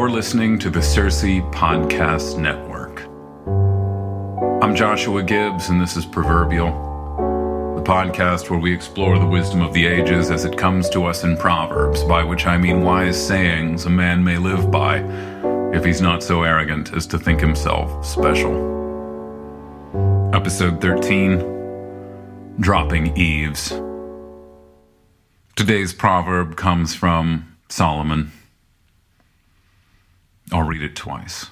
You're listening to the CiRCE Podcast Network. I'm Joshua Gibbs, and this is Proverbial, the podcast where we explore the wisdom of the ages as it comes to us in Proverbs, by which I mean wise sayings a man may live by if he's not so arrogant as to think himself special. Episode 13 Dropping Eaves. Today's proverb comes from Solomon. I'll read it twice.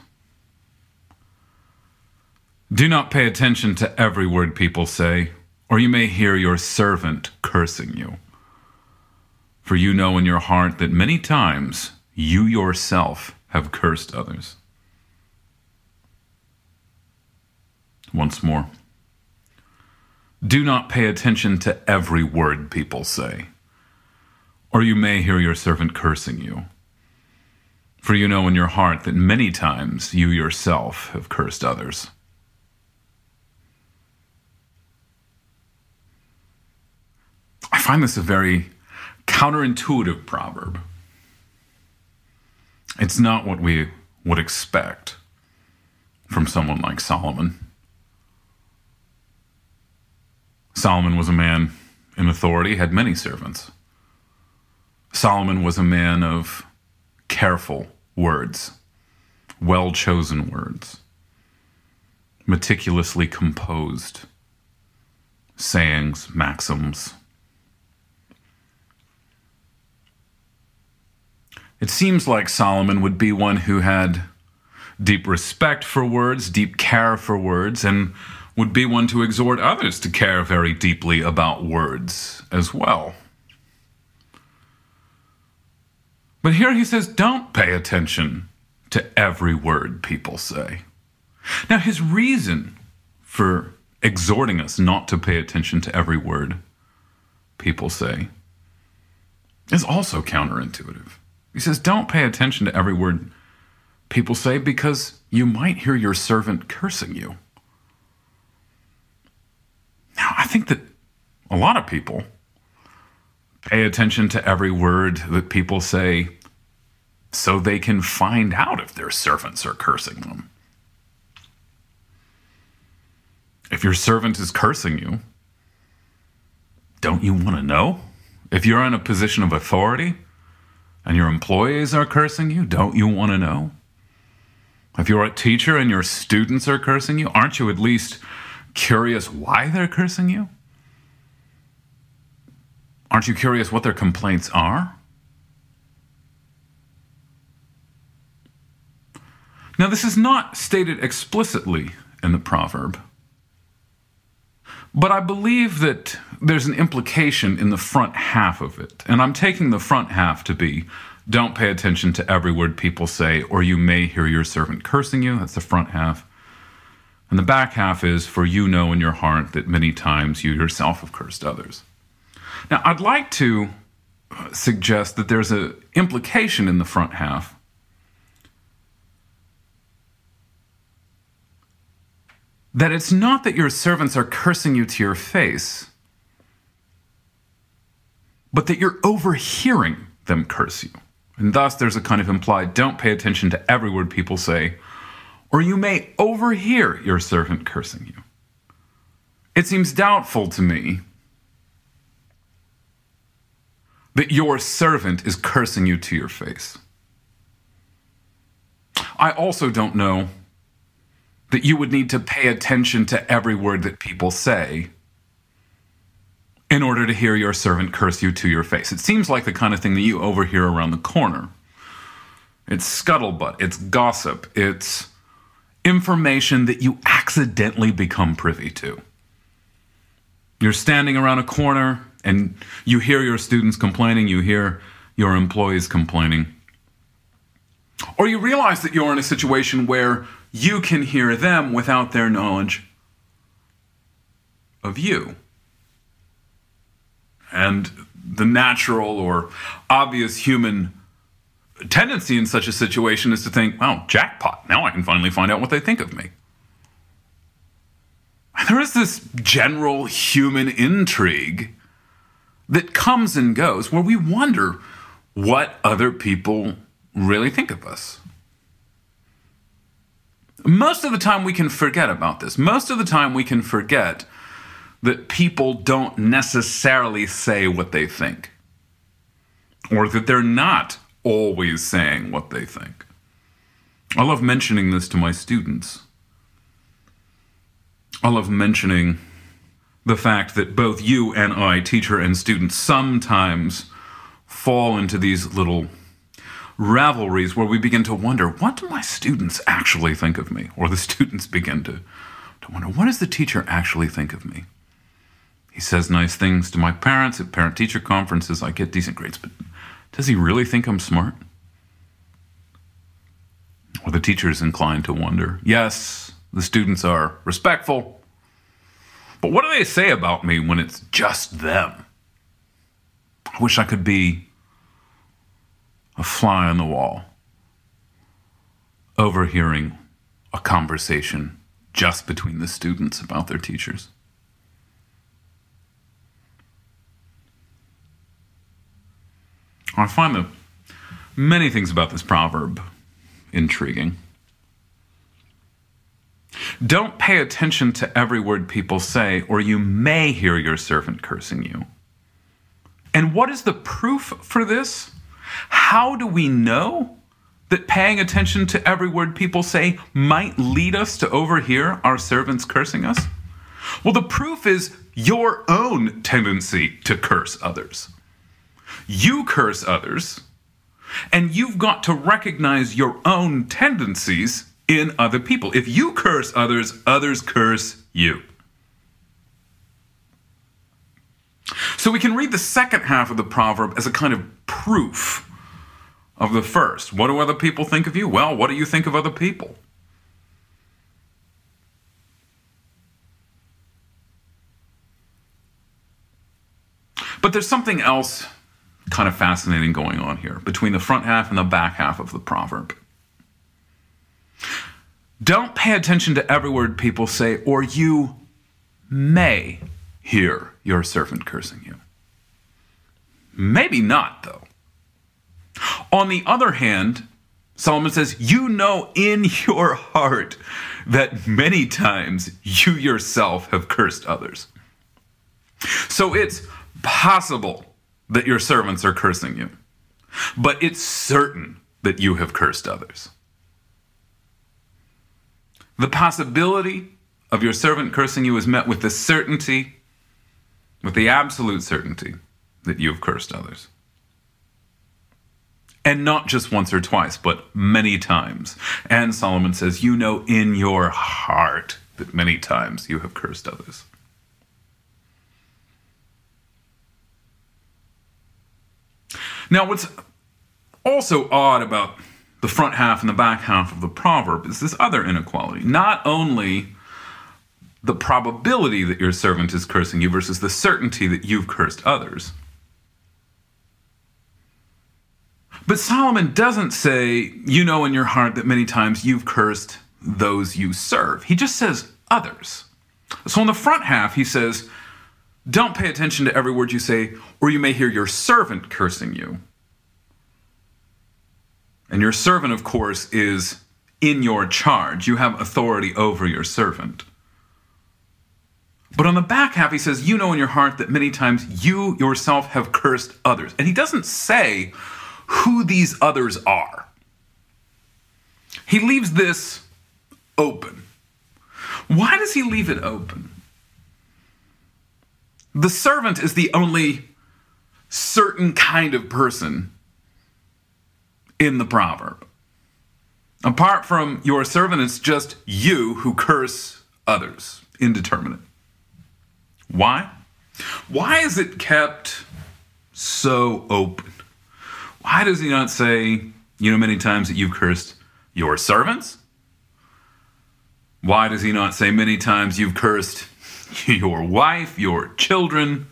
Do not pay attention to every word people say, or you may hear your servant cursing you. For you know in your heart that many times you yourself have cursed others. Once more. Do not pay attention to every word people say, or you may hear your servant cursing you. For you know in your heart that many times you yourself have cursed others. I find this a very counterintuitive proverb. It's not what we would expect from someone like Solomon. Solomon was a man in authority, had many servants. Solomon was a man of careful words, well chosen words, meticulously composed sayings, maxims. It seems like Solomon would be one who had deep respect for words, deep care for words, and would be one to exhort others to care very deeply about words as well. But here he says, don't pay attention to every word people say. Now, his reason for exhorting us not to pay attention to every word people say is also counterintuitive. He says, don't pay attention to every word people say because you might hear your servant cursing you. Now, I think that a lot of people pay attention to every word that people say so they can find out if their servants are cursing them. If your servant is cursing you, don't you want to know? If you're in a position of authority and your employees are cursing you, don't you want to know? If you're a teacher and your students are cursing you, aren't you at least curious why they're cursing you? Aren't you curious what their complaints are? Now, this is not stated explicitly in the proverb, but I believe that there's an implication in the front half of it. And I'm taking the front half to be don't pay attention to every word people say, or you may hear your servant cursing you. That's the front half. And the back half is for you know in your heart that many times you yourself have cursed others. Now, I'd like to uh, suggest that there's an implication in the front half. That it's not that your servants are cursing you to your face, but that you're overhearing them curse you. And thus, there's a kind of implied don't pay attention to every word people say, or you may overhear your servant cursing you. It seems doubtful to me that your servant is cursing you to your face. I also don't know that you would need to pay attention to every word that people say in order to hear your servant curse you to your face. It seems like the kind of thing that you overhear around the corner. It's scuttlebutt, it's gossip, it's information that you accidentally become privy to. You're standing around a corner and you hear your students complaining, you hear your employees complaining. Or you realize that you're in a situation where you can hear them without their knowledge of you. And the natural or obvious human tendency in such a situation is to think, well, jackpot, now I can finally find out what they think of me. There is this general human intrigue that comes and goes where we wonder what other people really think of us. Most of the time, we can forget about this. Most of the time, we can forget that people don't necessarily say what they think, or that they're not always saying what they think. I love mentioning this to my students. I love mentioning the fact that both you and I, teacher and student, sometimes fall into these little ravelries where we begin to wonder what do my students actually think of me? Or the students begin to, to wonder what does the teacher actually think of me? He says nice things to my parents at parent teacher conferences. I get decent grades, but does he really think I'm smart? Or the teacher is inclined to wonder yes, the students are respectful but what do they say about me when it's just them? I wish I could be a fly on the wall, overhearing a conversation just between the students about their teachers. I find that many things about this proverb intriguing. Don't pay attention to every word people say, or you may hear your servant cursing you. And what is the proof for this? How do we know that paying attention to every word people say might lead us to overhear our servants cursing us? Well, the proof is your own tendency to curse others. You curse others, and you've got to recognize your own tendencies in other people. If you curse others, others curse you. So we can read the second half of the proverb as a kind of proof of the first. What do other people think of you? Well, what do you think of other people? But there's something else kind of fascinating going on here between the front half and the back half of the proverb. Don't pay attention to every word people say, or you may hear your servant cursing you. Maybe not, though. On the other hand, Solomon says, You know in your heart that many times you yourself have cursed others. So it's possible that your servants are cursing you, but it's certain that you have cursed others. The possibility of your servant cursing you is met with the certainty, with the absolute certainty that you have cursed others. And not just once or twice, but many times. And Solomon says, You know in your heart that many times you have cursed others. Now, what's also odd about the front half and the back half of the proverb is this other inequality. Not only the probability that your servant is cursing you versus the certainty that you've cursed others. But Solomon doesn't say, you know in your heart that many times you've cursed those you serve. He just says others. So on the front half, he says, don't pay attention to every word you say, or you may hear your servant cursing you. And your servant, of course, is in your charge. You have authority over your servant. But on the back half, he says, You know in your heart that many times you yourself have cursed others. And he doesn't say who these others are. He leaves this open. Why does he leave it open? The servant is the only certain kind of person in the proverb. Apart from your servant, it's just you who curse others, indeterminate. Why? Why is it kept so open? Why does he not say, you know, many times that you've cursed your servants? Why does he not say many times you've cursed your wife, your children?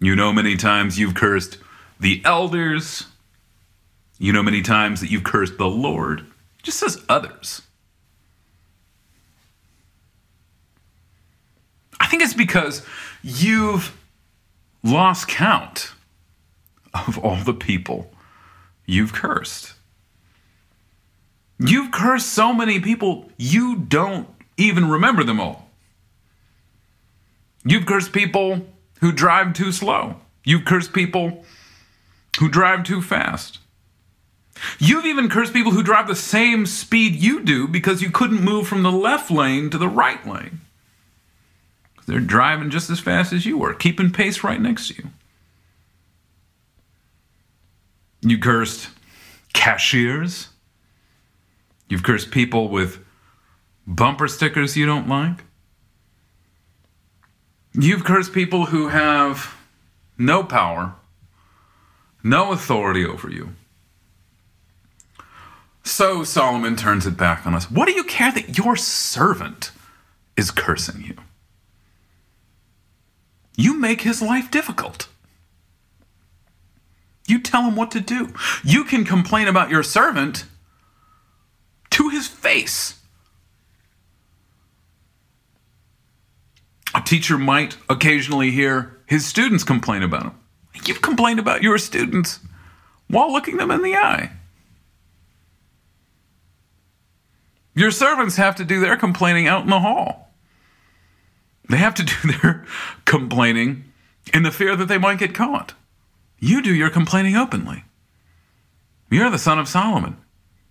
You know, many times you've cursed the elders. You know, many times that you've cursed the Lord. It just says others. I think it's because you've lost count of all the people you've cursed. You've cursed so many people, you don't even remember them all. You've cursed people who drive too slow. You've cursed people who drive too fast. You've even cursed people who drive the same speed you do because you couldn't move from the left lane to the right lane. They're driving just as fast as you were, keeping pace right next to you. You cursed cashiers. You've cursed people with bumper stickers you don't like. You've cursed people who have no power, no authority over you. So Solomon turns it back on us. What do you care that your servant is cursing you? You make his life difficult. You tell him what to do. You can complain about your servant to his face. A teacher might occasionally hear his students complain about him. You've complained about your students while looking them in the eye. Your servants have to do their complaining out in the hall. They have to do their complaining in the fear that they might get caught. You do your complaining openly. You're the son of Solomon.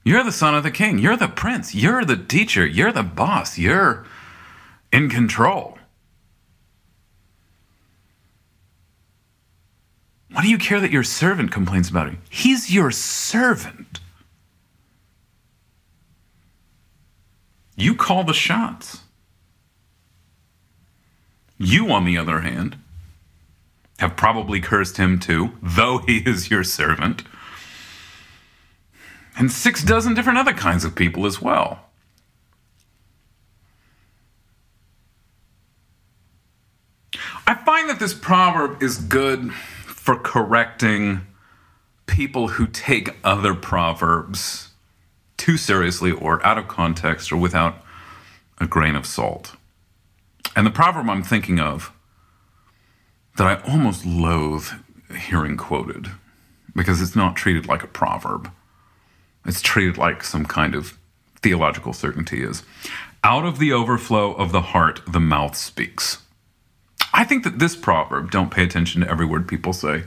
You're the son of the king. You're the prince. You're the teacher. You're the boss. You're in control. Why do you care that your servant complains about you? He's your servant. You call the shots. You, on the other hand, have probably cursed him too, though he is your servant. And six dozen different other kinds of people as well. I find that this proverb is good for correcting people who take other proverbs too seriously or out of context or without a grain of salt. And the proverb I'm thinking of that I almost loathe hearing quoted because it's not treated like a proverb. It's treated like some kind of theological certainty is out of the overflow of the heart, the mouth speaks. I think that this proverb, don't pay attention to every word people say,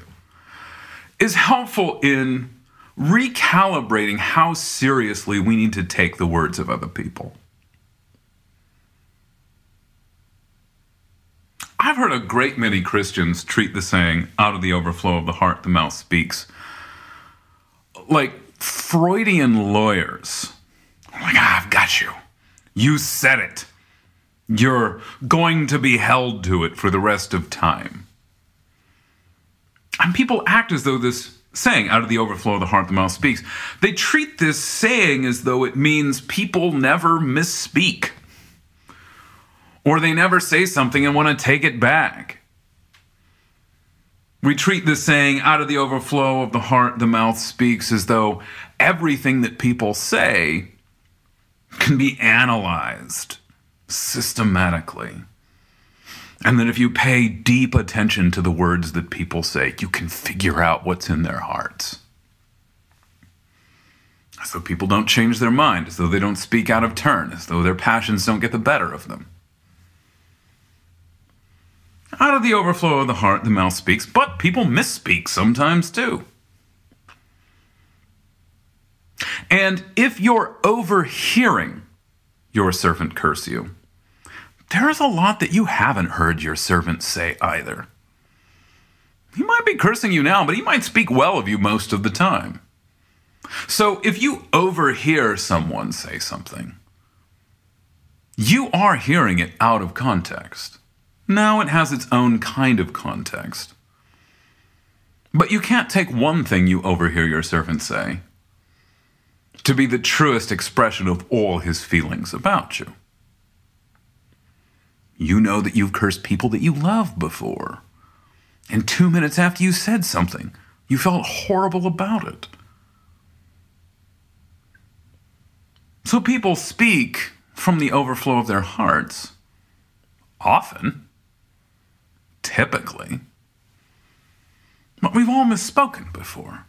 is helpful in recalibrating how seriously we need to take the words of other people. I've heard a great many Christians treat the saying, out of the overflow of the heart, the mouth speaks, like Freudian lawyers. Like, ah, I've got you. You said it. You're going to be held to it for the rest of time. And people act as though this saying, out of the overflow of the heart, the mouth speaks, they treat this saying as though it means people never misspeak. Or they never say something and want to take it back. We treat this saying, out of the overflow of the heart, the mouth speaks, as though everything that people say can be analyzed systematically. And that if you pay deep attention to the words that people say, you can figure out what's in their hearts. As though people don't change their mind, as though they don't speak out of turn, as though their passions don't get the better of them. Out of the overflow of the heart, the mouth speaks, but people misspeak sometimes too. And if you're overhearing your servant curse you, there is a lot that you haven't heard your servant say either. He might be cursing you now, but he might speak well of you most of the time. So if you overhear someone say something, you are hearing it out of context. Now it has its own kind of context. But you can't take one thing you overhear your servant say to be the truest expression of all his feelings about you. You know that you've cursed people that you love before. And two minutes after you said something, you felt horrible about it. So people speak from the overflow of their hearts, often, typically. But we've all misspoken before.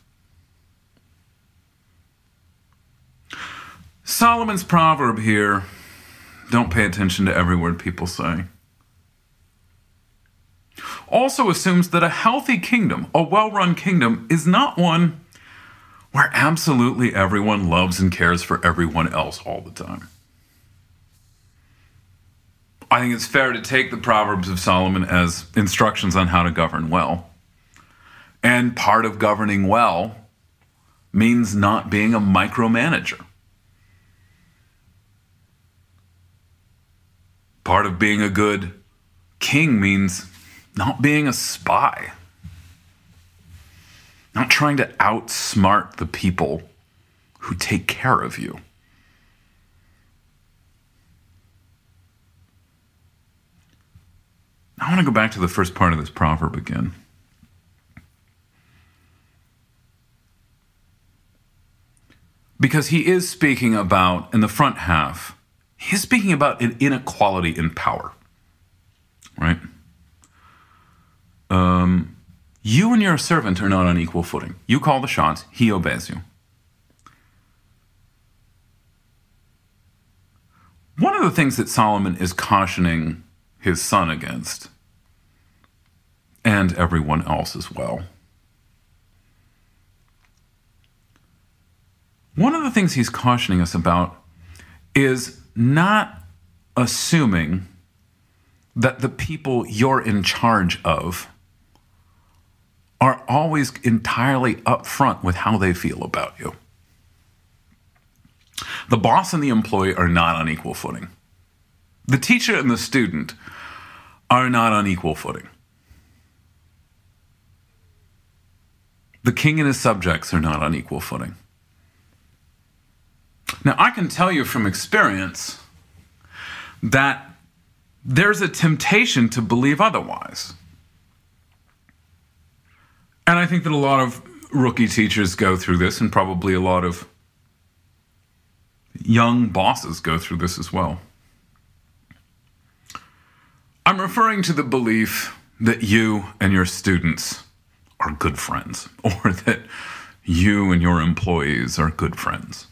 Solomon's proverb here don't pay attention to every word people say. Also assumes that a healthy kingdom, a well run kingdom, is not one where absolutely everyone loves and cares for everyone else all the time. I think it's fair to take the Proverbs of Solomon as instructions on how to govern well. And part of governing well means not being a micromanager. Part of being a good king means not being a spy, not trying to outsmart the people who take care of you. I want to go back to the first part of this proverb again. Because he is speaking about, in the front half, he's speaking about an inequality in power, right? Um, you and your servant are not on equal footing. You call the shots, he obeys you. One of the things that Solomon is cautioning his son against, and everyone else as well, one of the things he's cautioning us about is not assuming that the people you're in charge of are always entirely upfront with how they feel about you. The boss and the employee are not on equal footing. The teacher and the student are not on equal footing. The king and his subjects are not on equal footing. Now, I can tell you from experience that there's a temptation to believe otherwise. And I think that a lot of rookie teachers go through this, and probably a lot of young bosses go through this as well. I'm referring to the belief that you and your students are good friends, or that you and your employees are good friends.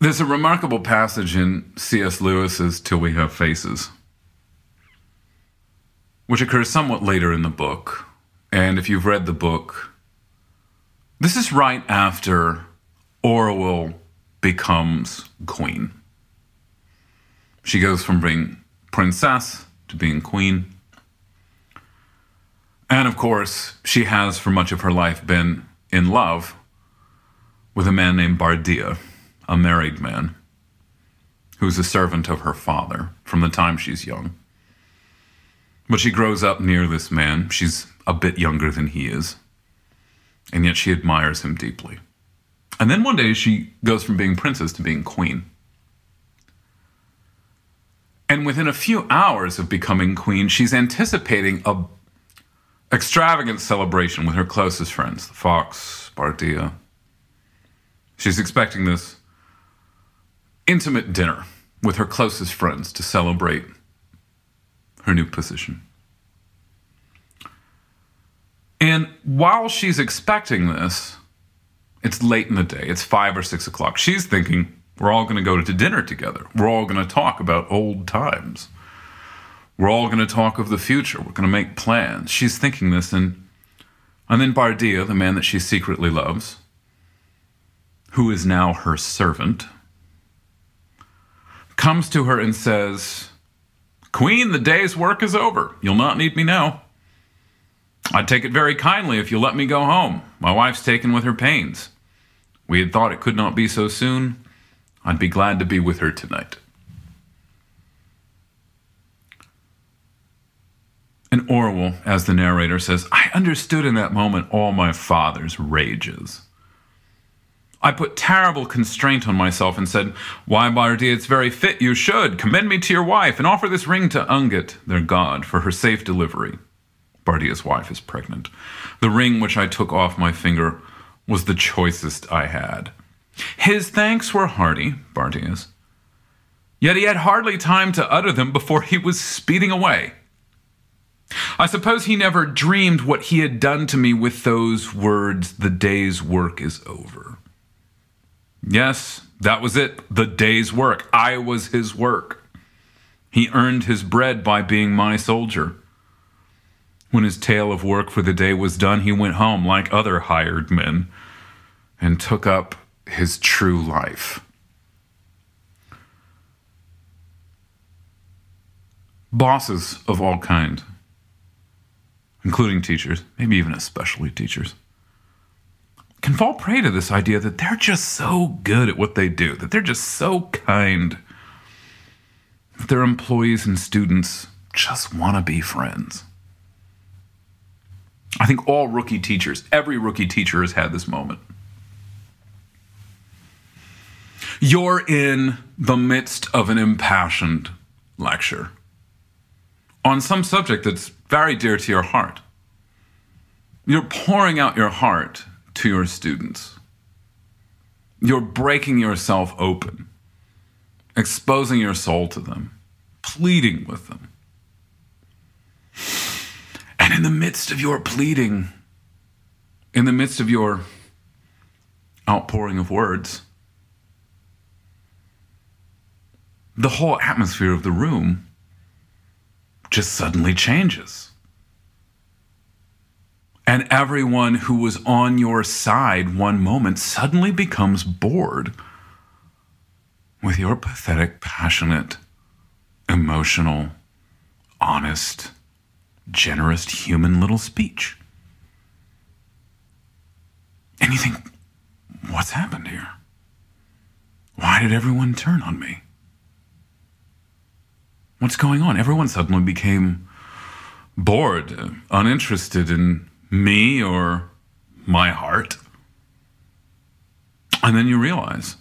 There's a remarkable passage in C.S. Lewis's Till We Have Faces, which occurs somewhat later in the book. And if you've read the book, this is right after Orual becomes queen. She goes from being princess to being queen. And of course, she has for much of her life been in love with a man named Bardia a married man who's a servant of her father from the time she's young. But she grows up near this man. She's a bit younger than he is. And yet she admires him deeply. And then one day she goes from being princess to being queen. And within a few hours of becoming queen, she's anticipating a extravagant celebration with her closest friends, the Fox, Bardia. She's expecting this intimate dinner with her closest friends to celebrate her new position. And while she's expecting this, it's late in the day. It's five or six o'clock. She's thinking, we're all going to go to dinner together. We're all going to talk about old times. We're all going to talk of the future. We're going to make plans. She's thinking this, and, and then Bardia, the man that she secretly loves, who is now her servant, comes to her and says, Queen, the day's work is over. You'll not need me now. I'd take it very kindly if you let me go home. My wife's taken with her pains. We had thought it could not be so soon. I'd be glad to be with her tonight. And Orual, as the narrator says, I understood in that moment all my father's rages. I put terrible constraint on myself and said, Why, Bardia, it's very fit you should. Commend me to your wife and offer this ring to Ungit, their god, for her safe delivery. Bardia's wife is pregnant. The ring which I took off my finger was the choicest I had. His thanks were hearty, Bardia's. Yet he had hardly time to utter them before he was speeding away. I suppose he never dreamed what he had done to me with those words, the day's work is over. Yes, that was it, the day's work. I was his work. He earned his bread by being my soldier. When his tale of work for the day was done, he went home like other hired men and took up his true life. Bosses of all kind including teachers, maybe even especially teachers, can fall prey to this idea that they're just so good at what they do, that they're just so kind, that their employees and students just want to be friends. I think all rookie teachers, every rookie teacher has had this moment. You're in the midst of an impassioned lecture on some subject that's very dear to your heart. You're pouring out your heart to your students. You're breaking yourself open, exposing your soul to them, pleading with them. And in the midst of your pleading, in the midst of your outpouring of words, the whole atmosphere of the room just suddenly changes. And everyone who was on your side one moment suddenly becomes bored with your pathetic, passionate, emotional, honest, generous human little speech. And you think, what's happened here? Why did everyone turn on me? What's going on? Everyone suddenly became bored, uninterested in me or my heart. And then you realize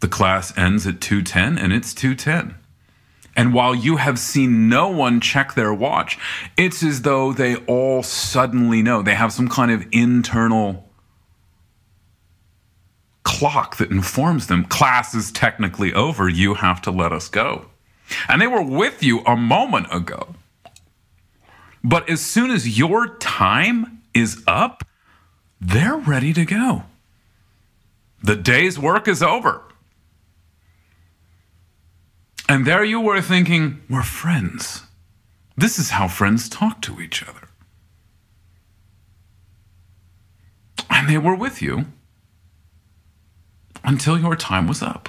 the class ends at 2:10 and it's 2:10. And while you have seen no one check their watch, it's as though they all suddenly know. They have some kind of internal clock that informs them class is technically over. You have to let us go. And they were with you a moment ago. But as soon as your time is up, they're ready to go. The day's work is over. And there you were thinking, we're friends. This is how friends talk to each other. And they were with you until your time was up.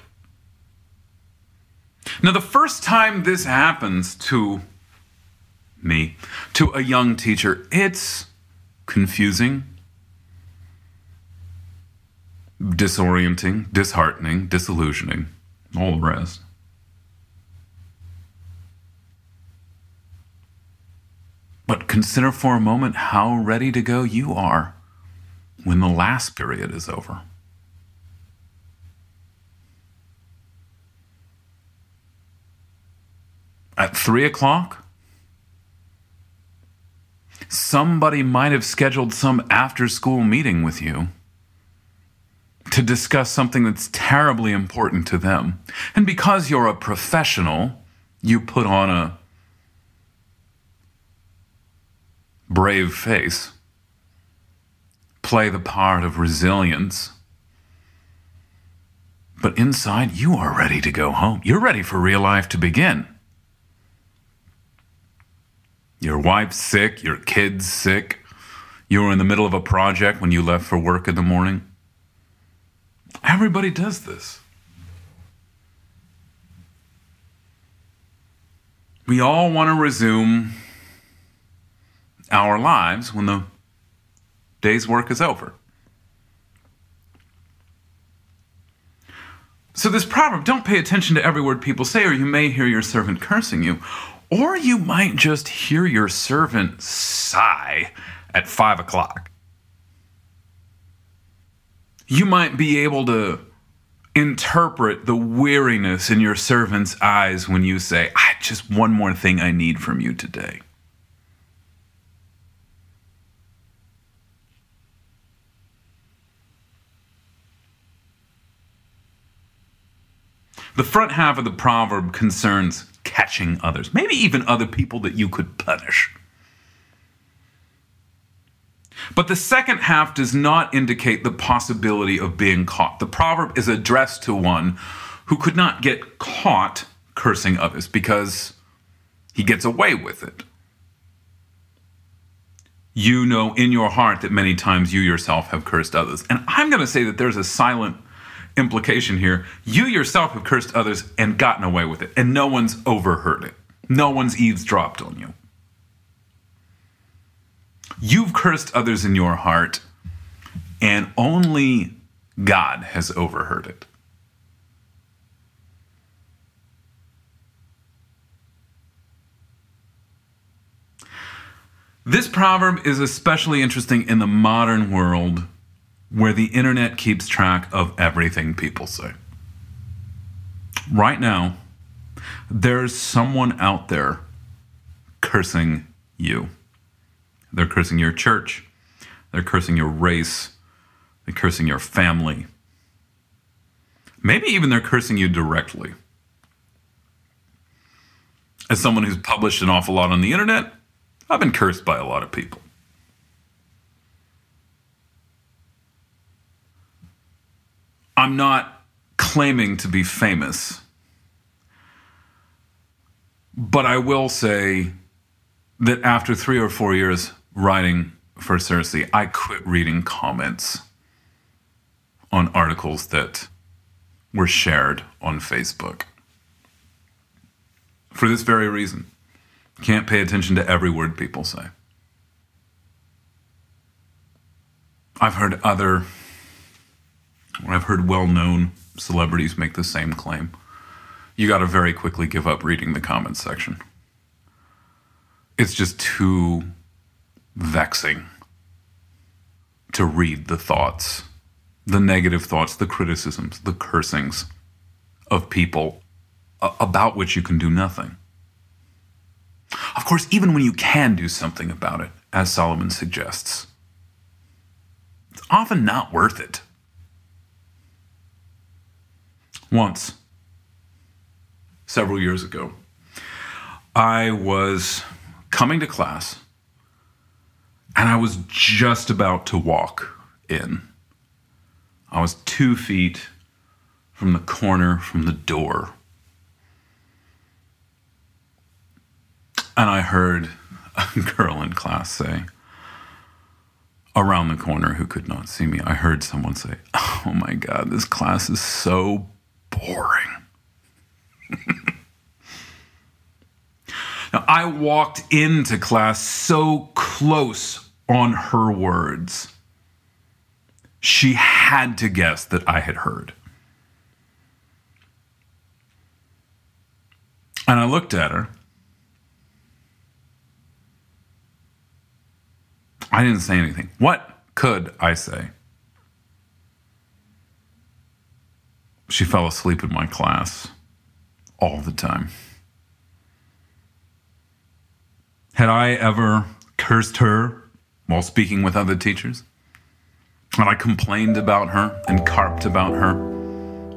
Now, the first time this happens to me, to a young teacher, it's confusing, disorienting, disheartening, disillusioning, all the rest. But consider for a moment how ready to go you are when the last period is over. At three o'clock, somebody might have scheduled some after school meeting with you to discuss something that's terribly important to them. And because you're a professional, you put on a brave face, play the part of resilience. But inside, you are ready to go home. You're ready for real life to begin. Your wife's sick, your kid's sick. You were in the middle of a project when you left for work in the morning. Everybody does this. We all want to resume our lives when the day's work is over. So, this proverb don't pay attention to every word people say, or you may hear your servant cursing you, or you might just hear your servant sigh at five o'clock. You might be able to interpret the weariness in your servant's eyes when you say, I just one more thing I need from you today. The front half of the proverb concerns catching others, maybe even other people that you could punish. But the second half does not indicate the possibility of being caught. The proverb is addressed to one who could not get caught cursing others because he gets away with it. You know in your heart that many times you yourself have cursed others. And I'm going to say that there's a silent implication here. You yourself have cursed others and gotten away with it, and no one's overheard it. No one's eavesdropped on you. You've cursed others in your heart, and only God has overheard it. This proverb is especially interesting in the modern world where the internet keeps track of everything people say. Right now, there's someone out there cursing you. They're cursing your church, they're cursing your race, they're cursing your family. Maybe even they're cursing you directly. As someone who's published an awful lot on the internet, I've been cursed by a lot of people. I'm not claiming to be famous, but I will say that after three or four years writing for CiRCE, I quit reading comments on articles that were shared on Facebook. For this very reason, can't pay attention to every word people say. I've heard other I've heard well known celebrities make the same claim. You got to very quickly give up reading the comments section. It's just too vexing to read the thoughts, the negative thoughts, the criticisms, the cursings of people about which you can do nothing. Of course, even when you can do something about it, as Solomon suggests, it's often not worth it. Once, several years ago, I was coming to class and I was just about to walk in. I was two feet from the corner from the door. And I heard a girl in class say, around the corner who could not see me, I heard someone say, Oh my God, this class is so boring. now, I walked into class so close on her words. She had to guess that I had heard. And I looked at her. I didn't say anything. What could I say? She fell asleep in my class all the time. Had I ever cursed her while speaking with other teachers? Had I complained about her and carped about her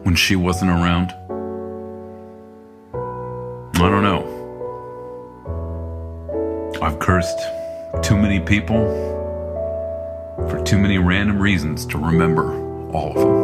when she wasn't around? I don't know. I've cursed too many people for too many random reasons to remember all of them.